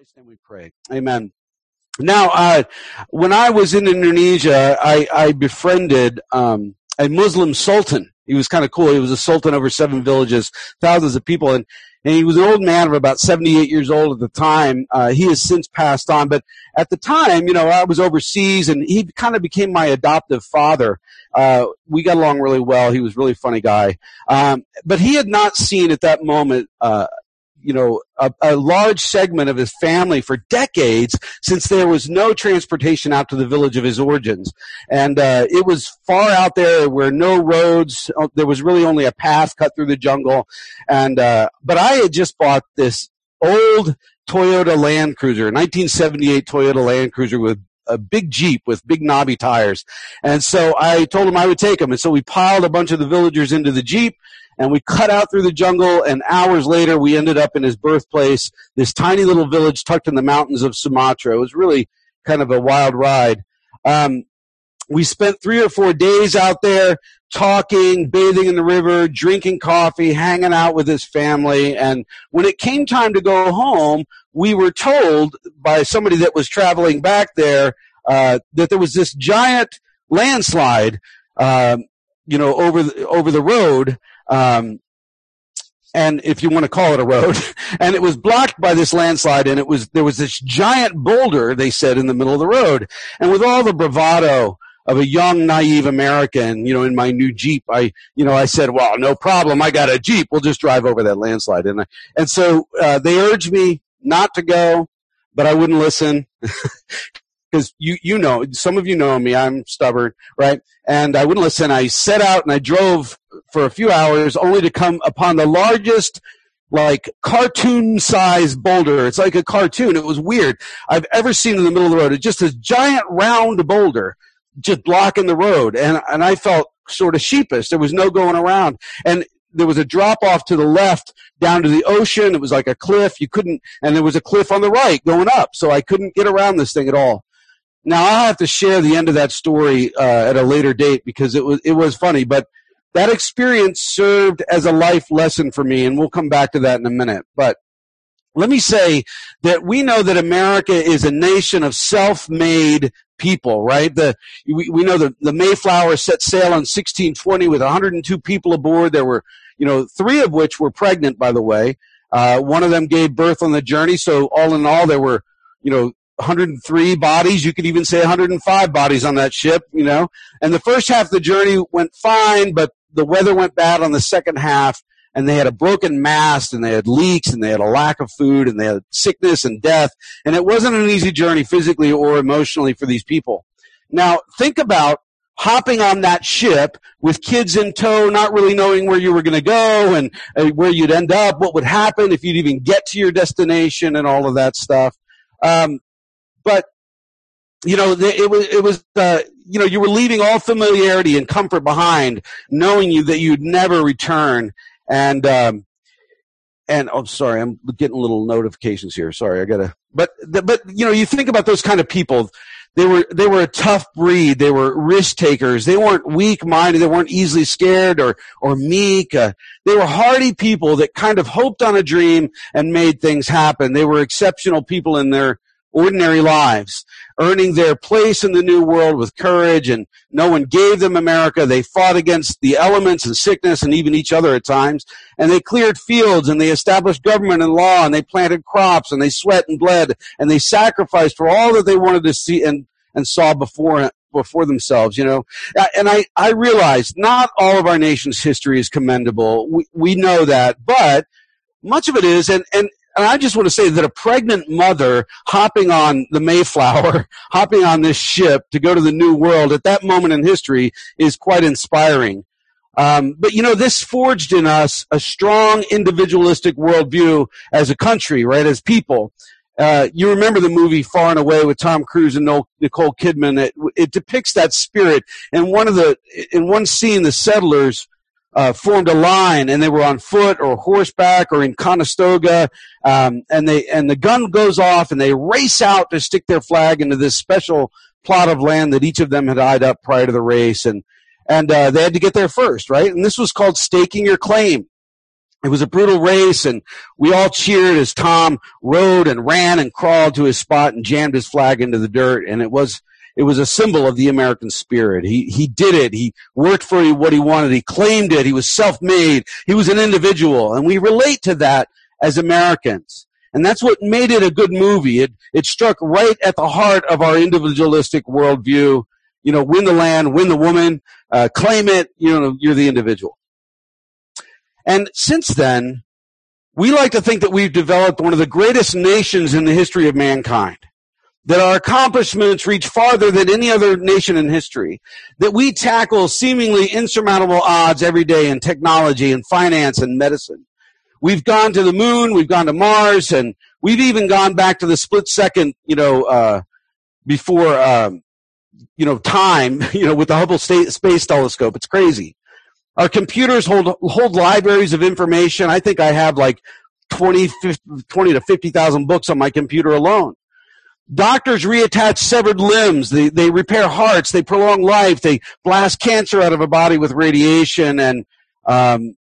Christ and we pray. Amen. Now, uh, when I was in Indonesia, I, I befriended um, a Muslim sultan. He was kind of cool. He was a sultan over seven villages, thousands of people, and, and he was an old man of about 78 years old at the time. Uh, he has since passed on, but at the time, you know, I was overseas, and he kind of became my adoptive father. Uh, we got along really well. He was a really funny guy, um, but he had not seen at that moment uh, you know, a, a, large segment of his family for decades since there was no transportation out to the village of his origins. And uh, it was far out there where no roads, uh, there was really only a path cut through the jungle. And, uh, but I had just bought this old Toyota Land Cruiser, 1978 Toyota Land Cruiser with a big Jeep with big knobby tires. And so I told him I would take him. And so we piled a bunch of the villagers into the Jeep and we cut out through the jungle and hours later we ended up in his birthplace this tiny little village tucked in the mountains of sumatra. It was really kind of a wild ride. Um, we spent three or four days out there talking bathing in the river drinking coffee hanging out with his family and when it came time to go home we were told by somebody that was traveling back there uh, that there was this giant landslide uh, you know over the, over the road um, and if you want to call it a road, and it was blocked by this landslide, and it was there was this giant boulder they said in the middle of the road, and with all the bravado of a young naive American, you know, in my new Jeep, I you know I said, well, no problem, I got a Jeep, we'll just drive over that landslide, and I, and so uh, they urged me not to go, but I wouldn't listen. because you you know some of you know me i'm stubborn right? And i wouldn't listen. I set out and i drove for a few hours only to come upon the largest like cartoon size boulder it's like a cartoon it was weird i've ever seen in the middle of the road it's just this giant round boulder just blocking the road and and i felt sort of sheepish there was no going around and there was a drop off to the left down to the ocean. It was like a cliff. You couldn't, and there was a cliff on the right going up. So I couldn't get around this thing at all. Now I'll have to share the end of that story uh, at a later date because it was it was funny, but that experience served as a life lesson for me, and we'll come back to that in a minute. But let me say that we know that America is a nation of self-made people, right? The we, we know the the Mayflower set sail in 1620 with 102 people aboard. There were you know three of which were pregnant, by the way. Uh, one of them gave birth on the journey, so all in all, there were you know 103 bodies. You could even say 105 bodies on that ship, you know. And the first half of the journey went fine, but the weather went bad on the second half and they had a broken mast and they had leaks and they had a lack of food and they had sickness and death. And it wasn't an easy journey physically or emotionally for these people. Now think about hopping on that ship with kids in tow, not really knowing where you were going to go and uh, where you'd end up, what would happen if you'd even get to your destination and all of that stuff. Um, but you know, it was it was uh, you know you were leaving all familiarity and comfort behind, knowing you that you'd never return. And um, and oh, sorry, I'm getting little notifications here. Sorry, I gotta. But but you know, you think about those kind of people. They were they were a tough breed. They were risk takers. They weren't weak minded. They weren't easily scared or or meek. Uh, they were hardy people that kind of hoped on a dream and made things happen. They were exceptional people in their ordinary lives, earning their place in the new world with courage, and no one gave them America. They fought against the elements and sickness and even each other at times, and they cleared fields and they established government and law and they planted crops and they sweat and bled and they sacrificed for all that they wanted to see and, and saw before before themselves, you know. And I, I realize not all of our nation's history is commendable. We, we know that, but much of it is, and, and and I just want to say that a pregnant mother hopping on the Mayflower, hopping on this ship to go to the New World at that moment in history is quite inspiring. Um, but you know, this forged in us a strong individualistic worldview as a country, right? As people. Uh, you remember the movie Far and Away with Tom Cruise and Nicole Kidman. It, it depicts that spirit. And one of the, in one scene, the settlers uh, formed a line and they were on foot or horseback or in Conestoga. Um, and they, and the gun goes off and they race out to stick their flag into this special plot of land that each of them had eyed up prior to the race. And, and, uh, they had to get there first, right? And this was called staking your claim. It was a brutal race and we all cheered as Tom rode and ran and crawled to his spot and jammed his flag into the dirt. And it was, it was a symbol of the American spirit. He, he did it. He worked for what he wanted. He claimed it. He was self-made. He was an individual. And we relate to that as Americans. And that's what made it a good movie. It, it struck right at the heart of our individualistic worldview. You know, win the land, win the woman, uh, claim it, you know, you're the individual. And since then, we like to think that we've developed one of the greatest nations in the history of mankind. That our accomplishments reach farther than any other nation in history. That we tackle seemingly insurmountable odds every day in technology and finance and medicine. We've gone to the moon, we've gone to Mars, and we've even gone back to the split second, you know, uh, before, um, you know, time, you know, with the Hubble Space Telescope. It's crazy. Our computers hold hold libraries of information. I think I have like 20, 50, 20 to 50,000 books on my computer alone. Doctors reattach severed limbs. They, they repair hearts. They prolong life. They blast cancer out of a body with radiation and, um,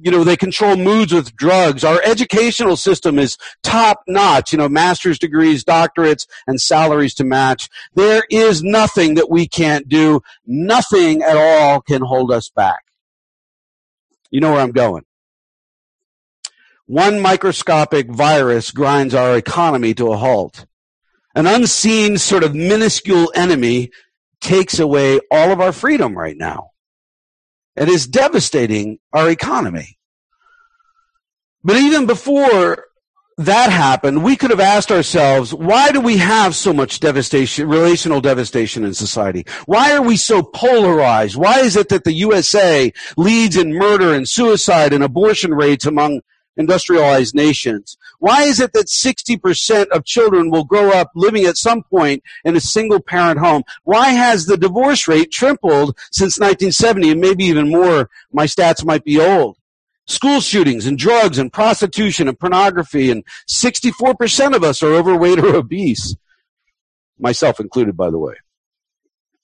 you know, they control moods with drugs. Our educational system is top notch, you know, master's degrees, doctorates, and salaries to match. There is nothing that we can't do. Nothing at all can hold us back. You know where I'm going. One microscopic virus grinds our economy to a halt. An unseen sort of minuscule enemy takes away all of our freedom right now. It is devastating our economy. But even before that happened, we could have asked ourselves, why do we have so much devastation, relational devastation in society? Why are we so polarized? Why is it that the USA leads in murder and suicide and abortion rates among industrialized nations? Why is it that 60% of children will grow up living at some point in a single parent home? Why has the divorce rate tripled since 1970 and maybe even more? My stats might be old school shootings and drugs and prostitution and pornography and 64% of us are overweight or obese. Myself included, by the way.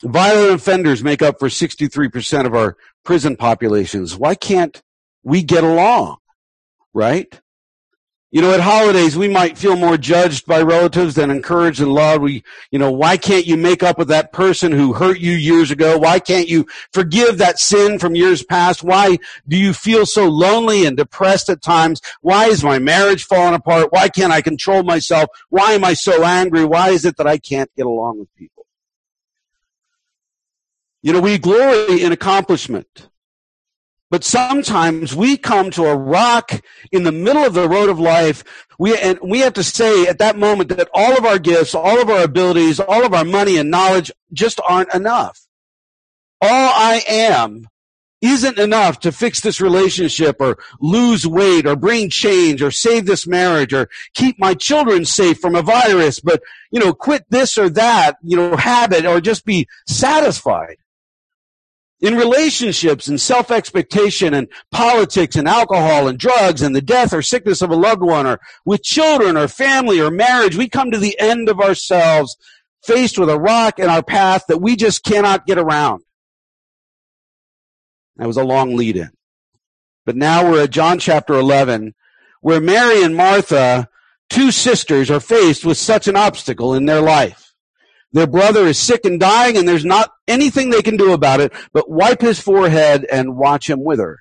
Violent offenders make up for 63% of our prison populations. Why can't we get along? Right? You know, at holidays, we might feel more judged by relatives than encouraged and loved. We, you know, why can't you make up with that person who hurt you years ago? Why can't you forgive that sin from years past? Why do you feel so lonely and depressed at times? Why is my marriage falling apart? Why can't I control myself? Why am I so angry? Why is it that I can't get along with people? You know, we glory in accomplishment. But sometimes we come to a rock in the middle of the road of life. We, and we have to say at that moment that all of our gifts, all of our abilities, all of our money and knowledge just aren't enough. All I am isn't enough to fix this relationship or lose weight or bring change or save this marriage or keep my children safe from a virus, but, you know, quit this or that, you know, habit or just be satisfied in relationships and self-expectation and politics and alcohol and drugs and the death or sickness of a loved one or with children or family or marriage, we come to the end of ourselves faced with a rock in our path that we just cannot get around. That was a long lead in. But now we're at John chapter 11 where Mary and Martha, two sisters, are faced with such an obstacle in their life. Their brother is sick and dying, and there's not anything they can do about it but wipe his forehead and watch him wither.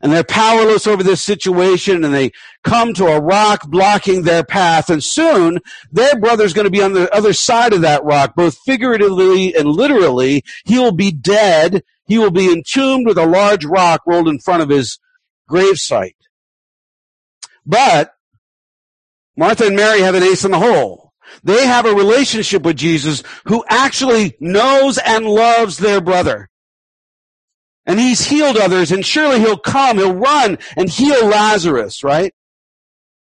And they're powerless over this situation, and they come to a rock blocking their path, and soon their brother's going to be on the other side of that rock, both figuratively and literally. He will be dead. He will be entombed with a large rock rolled in front of his gravesite. But Martha and Mary have an ace in the hole. They have a relationship with Jesus who actually knows and loves their brother. And he's healed others and surely he'll come, he'll run and heal Lazarus, right?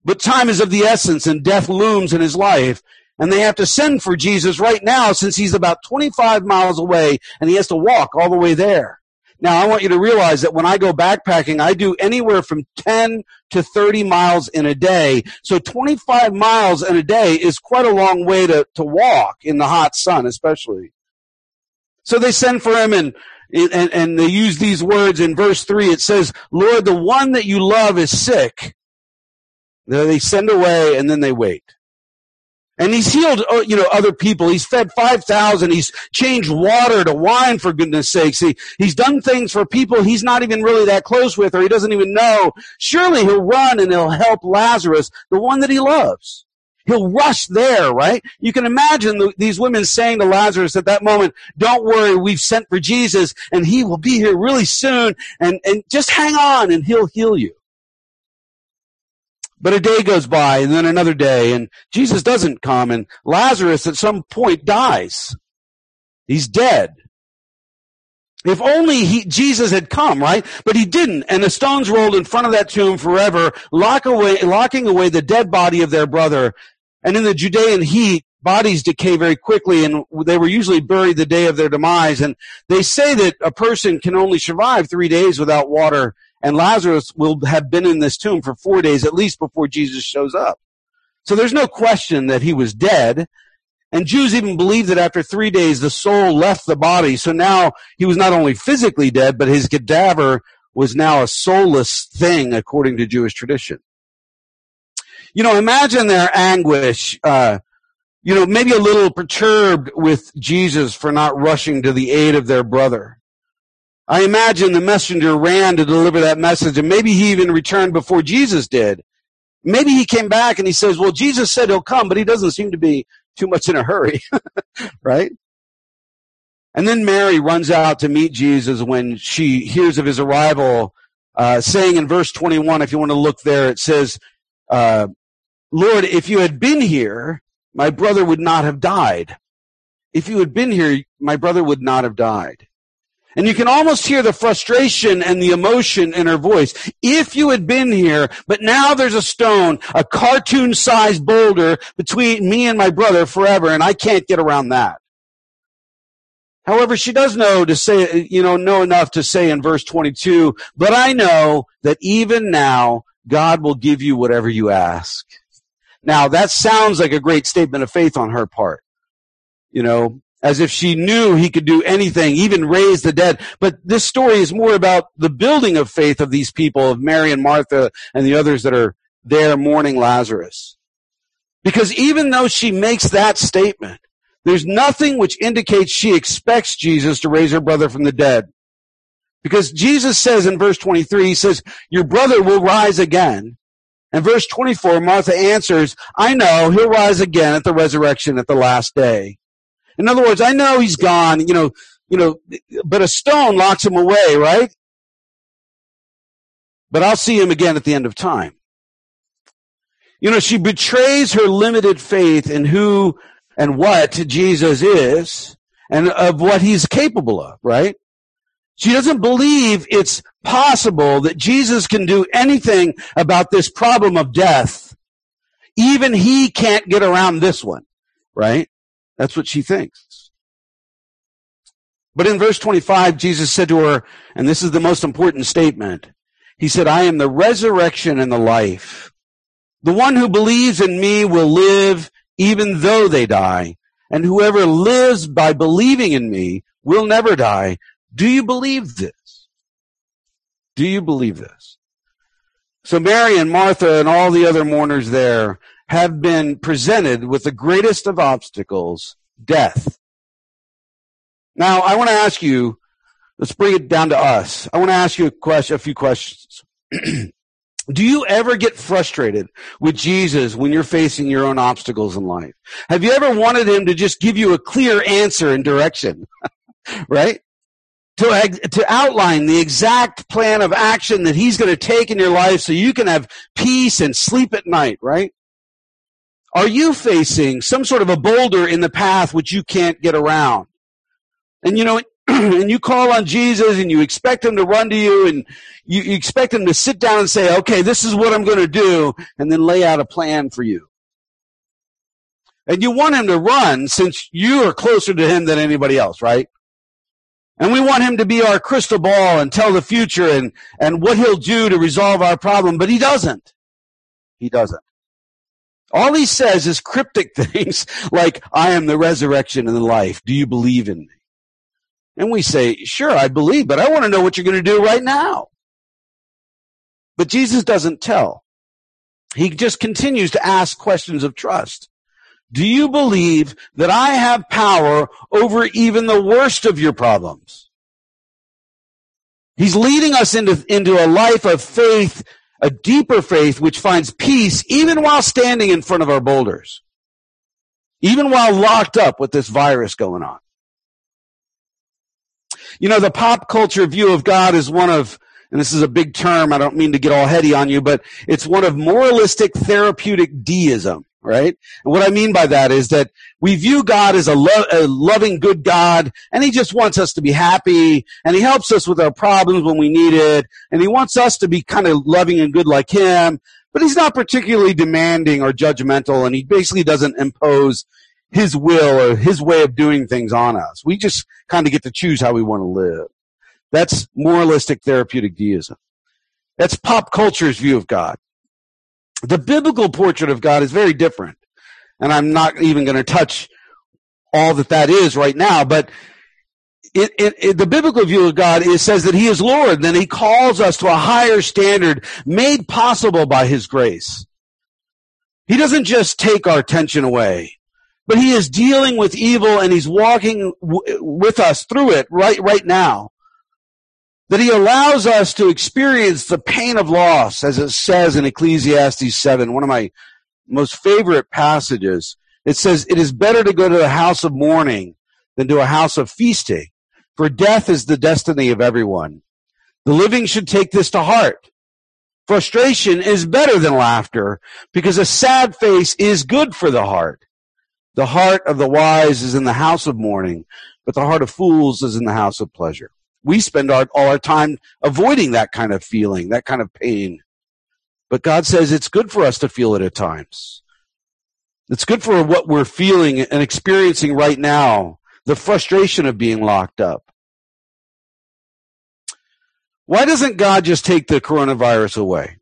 But time is of the essence and death looms in his life. And they have to send for Jesus right now since he's about 25 miles away and he has to walk all the way there. Now, I want you to realize that when I go backpacking, I do anywhere from 10 to 30 miles in a day. So 25 miles in a day is quite a long way to, to walk in the hot sun, especially. So they send for him and, and, and they use these words in verse three. It says, Lord, the one that you love is sick. They send away and then they wait. And he's healed, uh, you know, other people. He's fed 5,000. He's changed water to wine, for goodness sakes. He, he's done things for people he's not even really that close with or he doesn't even know. Surely he'll run and he'll help Lazarus, the one that he loves. He'll rush there, right? You can imagine the, these women saying to Lazarus at that moment, don't worry, we've sent for Jesus and he will be here really soon and, and just hang on and he'll heal you. But a day goes by and then another day and Jesus doesn't come and Lazarus at some point dies. He's dead. If only he, Jesus had come, right? But he didn't. And the stones rolled in front of that tomb forever, lock away, locking away the dead body of their brother. And in the Judean heat, bodies decay very quickly and they were usually buried the day of their demise. And they say that a person can only survive three days without water and Lazarus will have been in this tomb for four days at least before Jesus shows up. So there's no question that he was dead. And Jews even believe that after three days the soul left the body. So now he was not only physically dead, but his cadaver was now a soulless thing according to Jewish tradition. You know, imagine their anguish, uh, you know, maybe a little perturbed with Jesus for not rushing to the aid of their brother. I imagine the messenger ran to deliver that message and maybe he even returned before Jesus did. Maybe he came back and he says, well, Jesus said he'll come, but he doesn't seem to be too much in a hurry, right? And then Mary runs out to meet Jesus when she hears of his arrival, uh, saying in verse 21, if you want to look there, it says, uh, Lord, if you had been here, my brother would not have died. If you had been here, my brother would not have died. And you can almost hear the frustration and the emotion in her voice. If you had been here, but now there's a stone, a cartoon sized boulder between me and my brother forever, and I can't get around that. However, she does know to say, you know, know enough to say in verse 22, but I know that even now God will give you whatever you ask. Now that sounds like a great statement of faith on her part. You know, as if she knew he could do anything, even raise the dead. But this story is more about the building of faith of these people, of Mary and Martha and the others that are there mourning Lazarus. Because even though she makes that statement, there's nothing which indicates she expects Jesus to raise her brother from the dead. Because Jesus says in verse 23, he says, your brother will rise again. And verse 24, Martha answers, I know he'll rise again at the resurrection at the last day. In other words, I know he's gone, you know, you know, but a stone locks him away, right? But I'll see him again at the end of time. You know, she betrays her limited faith in who and what Jesus is and of what he's capable of, right? She doesn't believe it's possible that Jesus can do anything about this problem of death. Even he can't get around this one, right? That's what she thinks. But in verse 25, Jesus said to her, and this is the most important statement. He said, I am the resurrection and the life. The one who believes in me will live even though they die. And whoever lives by believing in me will never die. Do you believe this? Do you believe this? So Mary and Martha and all the other mourners there have been presented with the greatest of obstacles, death. Now, I want to ask you, let's bring it down to us. I want to ask you a question, a few questions. Do you ever get frustrated with Jesus when you're facing your own obstacles in life? Have you ever wanted him to just give you a clear answer and direction? right? To, to outline the exact plan of action that he's going to take in your life so you can have peace and sleep at night, right? Are you facing some sort of a boulder in the path which you can't get around? And you know, and you call on Jesus and you expect him to run to you and you, you expect him to sit down and say, okay, this is what I'm going to do and then lay out a plan for you. And you want him to run since you are closer to him than anybody else, right? And we want him to be our crystal ball and tell the future and, and what he'll do to resolve our problem, but he doesn't. He doesn't. All he says is cryptic things like, I am the resurrection and the life. Do you believe in me? And we say, sure, I believe, but I want to know what you're going to do right now. But Jesus doesn't tell. He just continues to ask questions of trust. Do you believe that I have power over even the worst of your problems? He's leading us into, into a life of faith, a deeper faith, which finds peace even while standing in front of our boulders. Even while locked up with this virus going on. You know, the pop culture view of God is one of and this is a big term, I don't mean to get all heady on you, but it's one of moralistic therapeutic deism, right? And what I mean by that is that we view God as a, lo- a loving, good God, and He just wants us to be happy, and He helps us with our problems when we need it, and He wants us to be kind of loving and good like Him, but He's not particularly demanding or judgmental, and He basically doesn't impose His will or His way of doing things on us. We just kind of get to choose how we want to live. That's moralistic therapeutic deism. That's pop culture's view of God. The biblical portrait of God is very different. And I'm not even going to touch all that that is right now, but it, it, it, the biblical view of God is says that He is Lord, then He calls us to a higher standard made possible by His grace. He doesn't just take our attention away, but He is dealing with evil and He's walking w- with us through it right, right now that he allows us to experience the pain of loss, as it says in Ecclesiastes 7, one of my most favorite passages. It says, It is better to go to the house of mourning than to a house of feasting, for death is the destiny of everyone. The living should take this to heart. Frustration is better than laughter because a sad face is good for the heart. The heart of the wise is in the house of mourning, but the heart of fools is in the house of pleasure we spend our, all our time avoiding that kind of feeling, that kind of pain. But God says it's good for us to feel it at times. It's good for what we're feeling and experiencing right now, the frustration of being locked up. Why doesn't God just take the coronavirus away?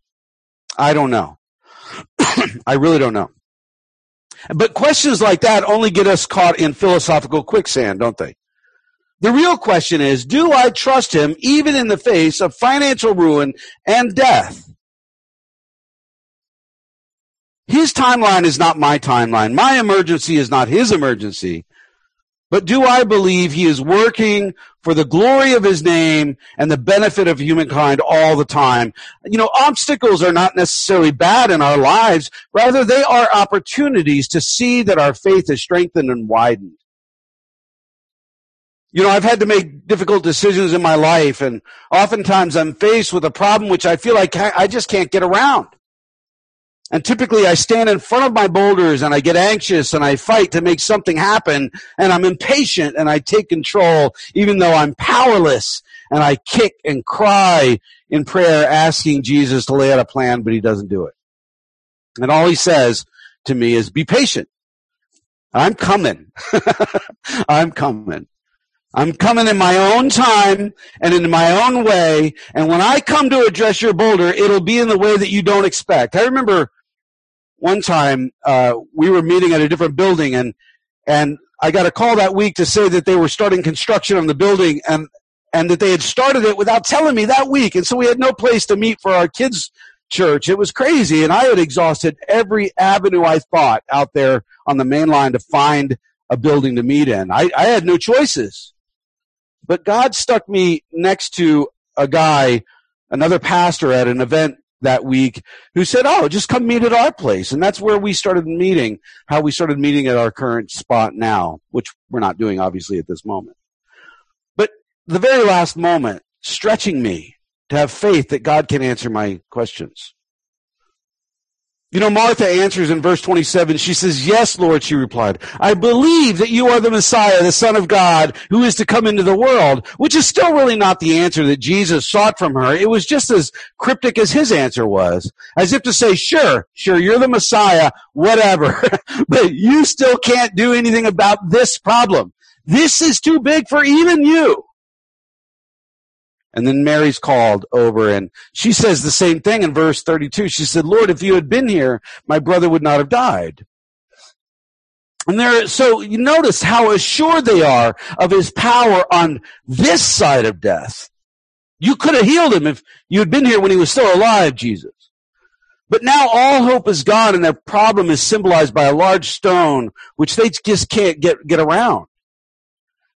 I don't know. I really don't know. But questions like that only get us caught in philosophical quicksand, don't they? The real question is, do I trust him even in the face of financial ruin and death? His timeline is not my timeline. My emergency is not his emergency. But do I believe he is working for the glory of his name and the benefit of humankind all the time? You know, obstacles are not necessarily bad in our lives. Rather, they are opportunities to see that our faith is strengthened and widened. You know, I've had to make difficult decisions in my life, and oftentimes I'm faced with a problem which I feel like I just can't get around. And typically I stand in front of my boulders and I get anxious and I fight to make something happen and I'm impatient and I take control even though I'm powerless and I kick and cry in prayer asking Jesus to lay out a plan, but he doesn't do it. And all he says to me is be patient. I'm coming. I'm coming. I'm coming in my own time and in my own way. And when I come to address your boulder, it'll be in the way that you don't expect. I remember one time, uh, we were meeting at a different building and, and I got a call that week to say that they were starting construction on the building and, and that they had started it without telling me that week. And so we had no place to meet for our kids' church. It was crazy. And I had exhausted every avenue I thought out there on the main line to find a building to meet in. I, I had no choices. But God stuck me next to a guy, another pastor at an event that week who said, Oh, just come meet at our place. And that's where we started meeting, how we started meeting at our current spot now, which we're not doing obviously at this moment. But the very last moment, stretching me to have faith that God can answer my questions. You know, Martha answers in verse 27. She says, Yes, Lord, she replied. I believe that you are the Messiah, the Son of God, who is to come into the world, which is still really not the answer that Jesus sought from her. It was just as cryptic as his answer was, as if to say, Sure, sure, you're the Messiah, whatever, but you still can't do anything about this problem. This is too big for even you. And then Mary's called over and she says the same thing in verse 32. She said, Lord, if you had been here, my brother would not have died. And they're, so you notice how assured they are of his power on this side of death. You could have healed him if you had been here when he was still alive, Jesus. But now all hope is gone and their problem is symbolized by a large stone, which they just can't get, get around.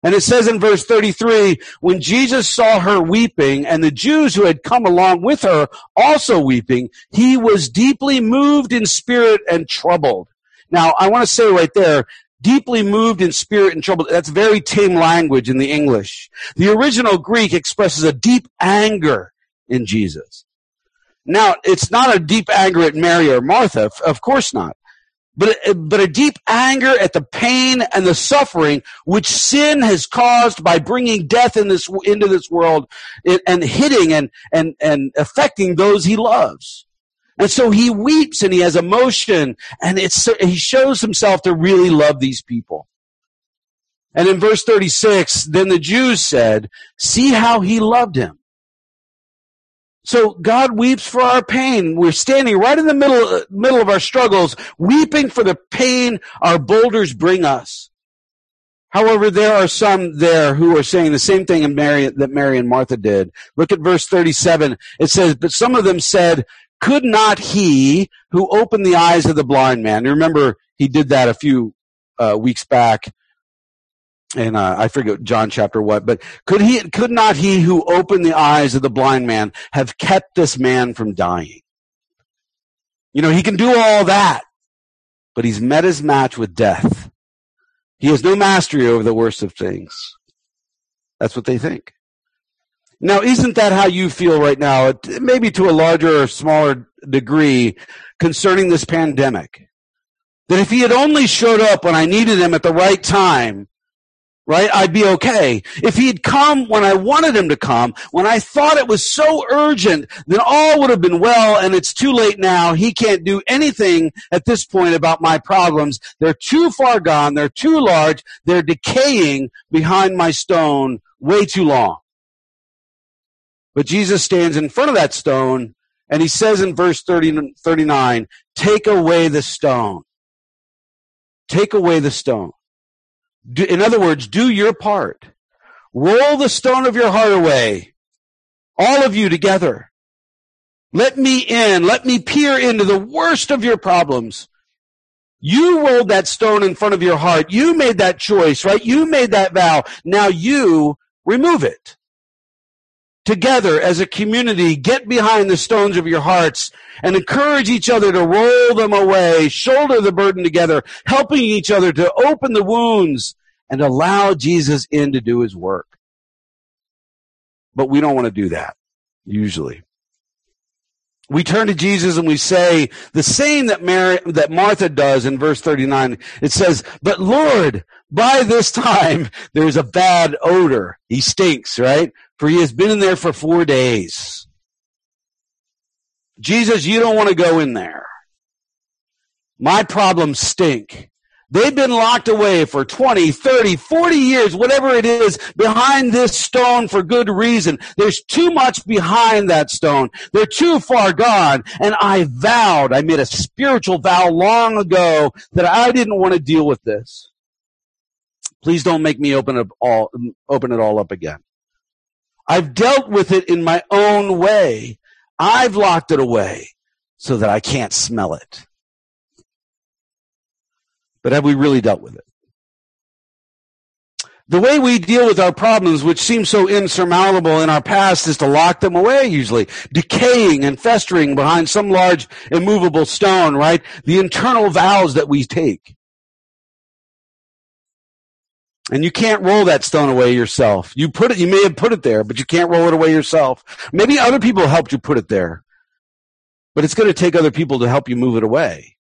And it says in verse 33, when Jesus saw her weeping and the Jews who had come along with her also weeping, he was deeply moved in spirit and troubled. Now, I want to say right there, deeply moved in spirit and troubled. That's very tame language in the English. The original Greek expresses a deep anger in Jesus. Now, it's not a deep anger at Mary or Martha, of course not but, but a deep anger at the pain and the suffering which sin has caused by bringing death in this, into this world and hitting and, and, and affecting those he loves. And so he weeps and he has emotion and it's, he shows himself to really love these people. And in verse 36, then the Jews said, see how he loved him. So God weeps for our pain. We're standing right in the middle, middle of our struggles, weeping for the pain our boulders bring us. However, there are some there who are saying the same thing Mary, that Mary and Martha did. Look at verse 37. It says, but some of them said, could not he who opened the eyes of the blind man? Remember he did that a few uh, weeks back and uh, I forget John chapter what, but could he, could not he who opened the eyes of the blind man have kept this man from dying? You know, he can do all that, but he's met his match with death. He has no mastery over the worst of things. That's what they think. Now, isn't that how you feel right now? Maybe to a larger or smaller degree concerning this pandemic. That if he had only showed up when I needed him at the right time, right? I'd be okay. If he'd come when I wanted him to come, when I thought it was so urgent, then all would have been well and it's too late now. He can't do anything at this point about my problems. They're too far gone. They're too large. They're decaying behind my stone way too long. But Jesus stands in front of that stone and he says in verse 30, 39, take away the stone. Take away the stone. Do, in other words, do your part. Roll the stone of your heart away. All of you together. Let me in. Let me peer into the worst of your problems. You rolled that stone in front of your heart. You made that choice, right? You made that vow. Now you remove it. Together as a community, get behind the stones of your hearts and encourage each other to roll them away, shoulder the burden together, helping each other to open the wounds and allow Jesus in to do his work. But we don't want to do that, usually. We turn to Jesus and we say the same that Mary, that Martha does in verse 39. It says, but Lord, by this time there's a bad odor. He stinks, right? For he has been in there for four days. Jesus, you don't want to go in there. My problems stink. They've been locked away for 20, 30, 40 years, whatever it is, behind this stone for good reason. There's too much behind that stone. They're too far gone. And I vowed, I made a spiritual vow long ago that I didn't want to deal with this. Please don't make me open it all, open it all up again. I've dealt with it in my own way. I've locked it away so that I can't smell it. But have we really dealt with it? The way we deal with our problems, which seem so insurmountable in our past, is to lock them away usually, decaying and festering behind some large immovable stone, right? The internal vows that we take. And you can't roll that stone away yourself. You put it, you may have put it there, but you can't roll it away yourself. Maybe other people helped you put it there. But it's going to take other people to help you move it away.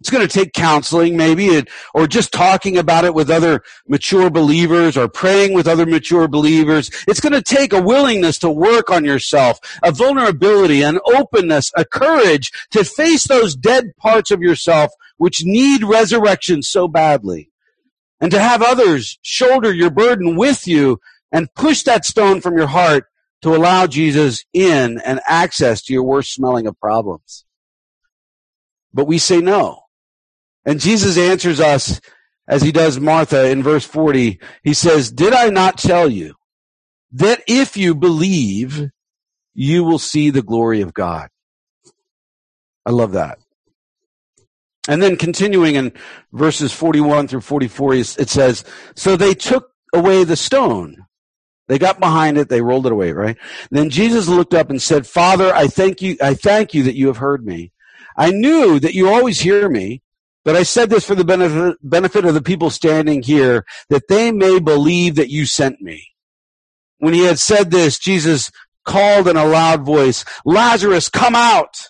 It's going to take counseling maybe or just talking about it with other mature believers or praying with other mature believers. It's going to take a willingness to work on yourself, a vulnerability, an openness, a courage to face those dead parts of yourself which need resurrection so badly. And to have others shoulder your burden with you and push that stone from your heart to allow Jesus in and access to your worst smelling of problems. But we say no. And Jesus answers us as he does Martha in verse 40, he says, Did I not tell you that if you believe, you will see the glory of God? I love that. And then continuing in verses 41 through 44, it says, So they took away the stone. They got behind it, they rolled it away, right? Then Jesus looked up and said, Father, I thank you, I thank you that you have heard me. I knew that you always hear me, but I said this for the benefit, of the people standing here, that they may believe that you sent me. When he had said this, Jesus called in a loud voice, Lazarus, come out!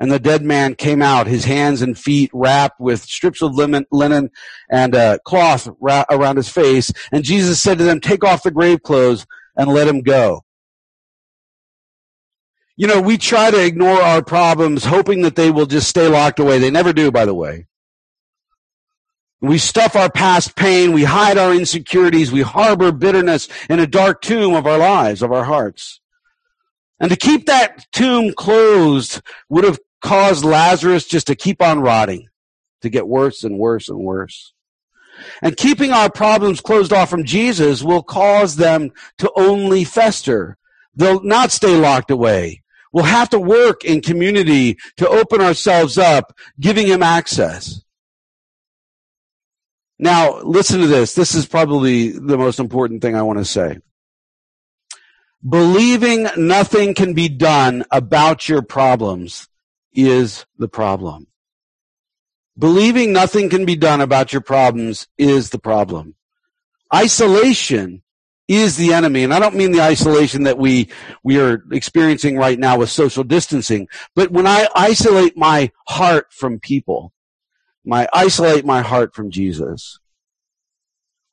And the dead man came out, his hands and feet wrapped with strips of linen and a cloth around his face. And Jesus said to them, take off the grave clothes and let him go. You know, we try to ignore our problems hoping that they will just stay locked away. They never do, by the way. We stuff our past pain. We hide our insecurities. We harbor bitterness in a dark tomb of our lives, of our hearts. And to keep that tomb closed would have caused Lazarus just to keep on rotting, to get worse and worse and worse. And keeping our problems closed off from Jesus will cause them to only fester. They'll not stay locked away. We'll have to work in community to open ourselves up, giving him access. Now, listen to this. This is probably the most important thing I want to say. Believing nothing can be done about your problems is the problem. Believing nothing can be done about your problems is the problem. Isolation is the enemy. And I don't mean the isolation that we, we are experiencing right now with social distancing, but when I isolate my heart from people, my isolate my heart from Jesus.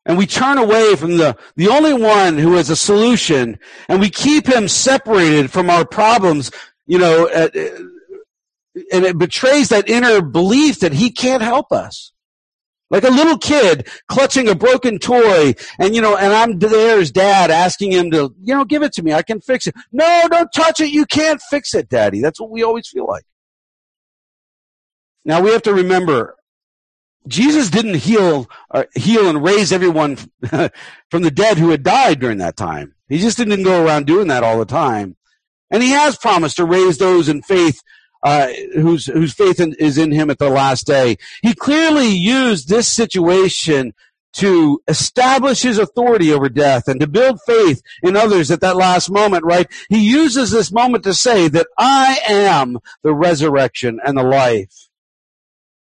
And we turn away from the, the only one who has a solution and we keep him separated from our problems, you know, at, and it betrays that inner belief that he can't help us. Like a little kid clutching a broken toy and, you know, and I'm there as dad asking him to, you know, give it to me. I can fix it. No, don't touch it. You can't fix it, daddy. That's what we always feel like. Now we have to remember, Jesus didn't heal, uh, heal and raise everyone from the dead who had died during that time. He just didn't go around doing that all the time. And he has promised to raise those in faith uh, whose whose faith in, is in him at the last day. He clearly used this situation to establish his authority over death and to build faith in others at that last moment, right? He uses this moment to say that I am the resurrection and the life.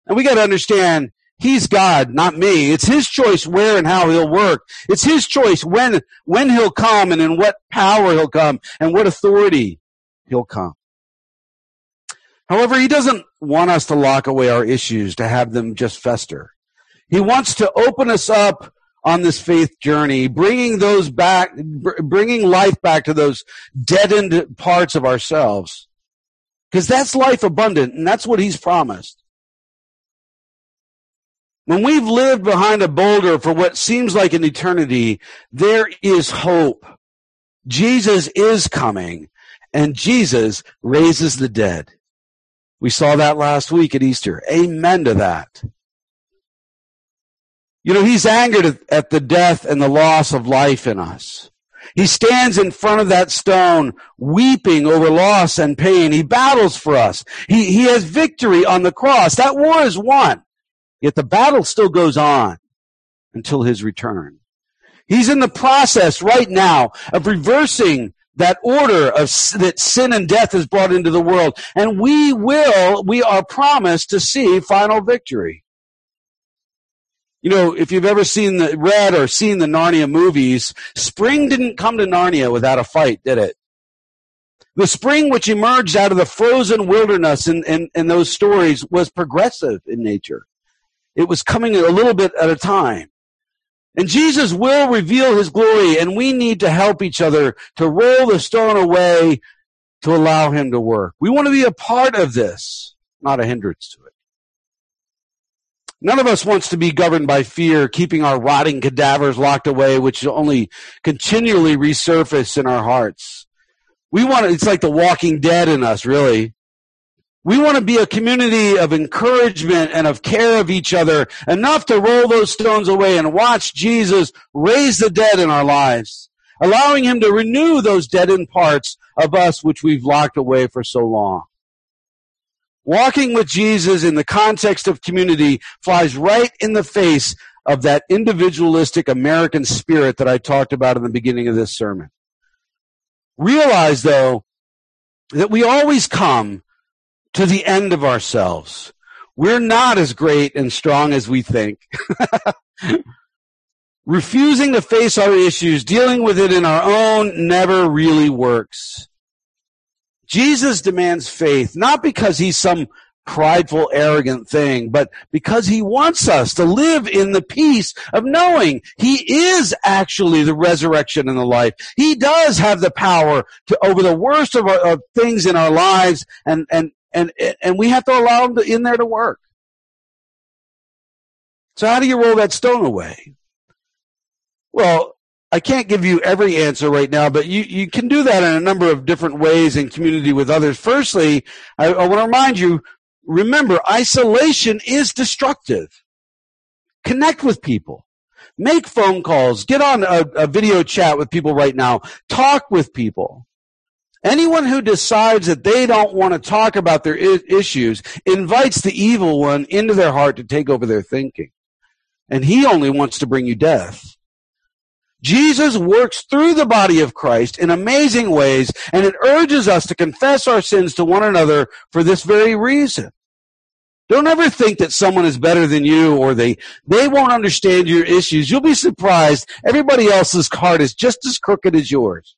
And we got to understand He's God, not me. It's His choice where and how He'll work. It's His choice when, when He'll come and in what power He'll come and what authority He'll come. However, he doesn't want us to lock away our issues, to have them just fester. He wants to open us up on this faith journey, bringing those back, bringing life back to those deadened parts of ourselves. Because that's life abundant, and that's what he's promised. When we've lived behind a boulder for what seems like an eternity, there is hope. Jesus is coming, and Jesus raises the dead. We saw that last week at Easter. Amen to that. You know, he's angered at the death and the loss of life in us. He stands in front of that stone, weeping over loss and pain. He battles for us. He, he has victory on the cross. That war is won. Yet the battle still goes on until his return. He's in the process right now of reversing that order of that sin and death is brought into the world. And we will, we are promised to see final victory. You know, if you've ever seen the, read or seen the Narnia movies, spring didn't come to Narnia without a fight, did it? The spring which emerged out of the frozen wilderness in, in, in those stories was progressive in nature. It was coming a little bit at a time. And Jesus will reveal his glory, and we need to help each other to roll the stone away to allow him to work. We want to be a part of this, not a hindrance to it. None of us wants to be governed by fear, keeping our rotting cadavers locked away, which only continually resurface in our hearts. We want it's like the walking dead in us, really. We want to be a community of encouragement and of care of each other, enough to roll those stones away and watch Jesus raise the dead in our lives, allowing him to renew those deadened parts of us which we've locked away for so long. Walking with Jesus in the context of community flies right in the face of that individualistic American spirit that I talked about in the beginning of this sermon. Realize though that we always come to the end of ourselves. We're not as great and strong as we think. Refusing to face our issues, dealing with it in our own, never really works. Jesus demands faith, not because he's some prideful, arrogant thing, but because he wants us to live in the peace of knowing he is actually the resurrection and the life. He does have the power to over the worst of, our, of things in our lives and, and and and we have to allow them to, in there to work. So how do you roll that stone away? Well, I can't give you every answer right now, but you, you can do that in a number of different ways in community with others. Firstly, I, I want to remind you, remember, isolation is destructive. Connect with people. Make phone calls. Get on a, a video chat with people right now. Talk with people. Anyone who decides that they don't want to talk about their I- issues invites the evil one into their heart to take over their thinking. And he only wants to bring you death. Jesus works through the body of Christ in amazing ways, and it urges us to confess our sins to one another for this very reason. Don't ever think that someone is better than you or they, they won't understand your issues. You'll be surprised. Everybody else's card is just as crooked as yours.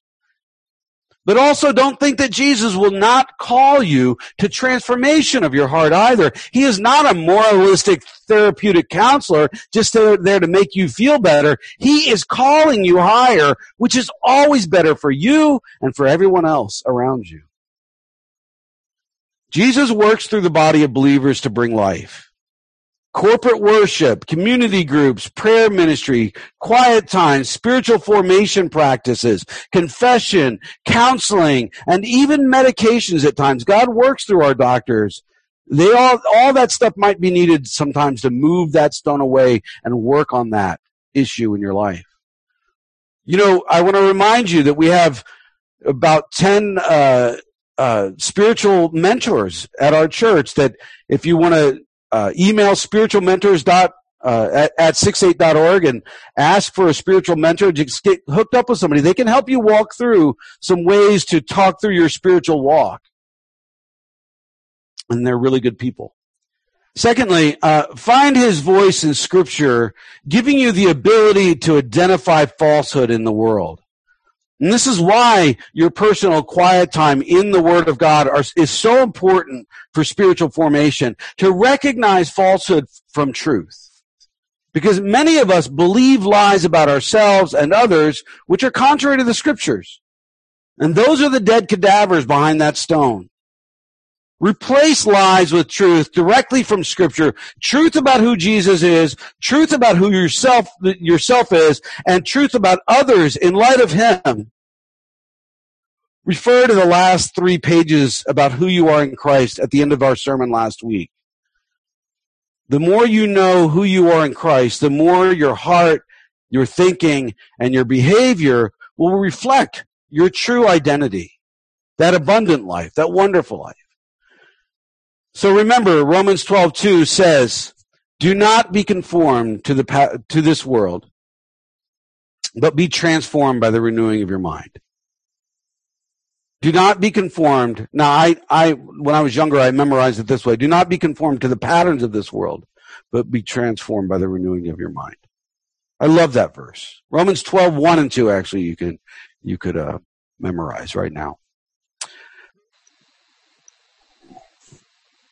But also don't think that Jesus will not call you to transformation of your heart either. He is not a moralistic therapeutic counselor just there, to make you feel better. He is calling you higher, which is always better for you and for everyone else around you. Jesus works through the body of believers to bring life corporate worship, community groups, prayer ministry, quiet time, spiritual formation practices, confession, counseling, and even medications at times. God works through our doctors. They all, all that stuff might be needed sometimes to move that stone away and work on that issue in your life. You know, I want to remind you that we have about 10, uh, uh, spiritual mentors at our church that if you want to uh, email spiritualmentors dot uh, at, at 68.org and ask for a spiritual mentor. Just get hooked up with somebody. They can help you walk through some ways to talk through your spiritual walk. And they're really good people. Secondly, uh, find his voice in scripture, giving you the ability to identify falsehood in the world. And this is why your personal quiet time in the Word of God are, is so important for spiritual formation to recognize falsehood from truth. Because many of us believe lies about ourselves and others which are contrary to the scriptures. And those are the dead cadavers behind that stone. Replace lies with truth directly from scripture. Truth about who Jesus is, truth about who yourself, yourself is, and truth about others in light of him. Refer to the last three pages about who you are in Christ at the end of our sermon last week. The more you know who you are in Christ, the more your heart, your thinking, and your behavior will reflect your true identity. That abundant life, that wonderful life. So remember, Romans 12:2 says, "Do not be conformed to the to this world, but be transformed by the renewing of your mind." Do not be conformed. Now, I, I, when I was younger, I memorized it this way. Do not be conformed to the patterns of this world, but be transformed by the renewing of your mind. I love that verse. Romans 12, 1 and 2, actually, you can, you could, uh, memorize right now.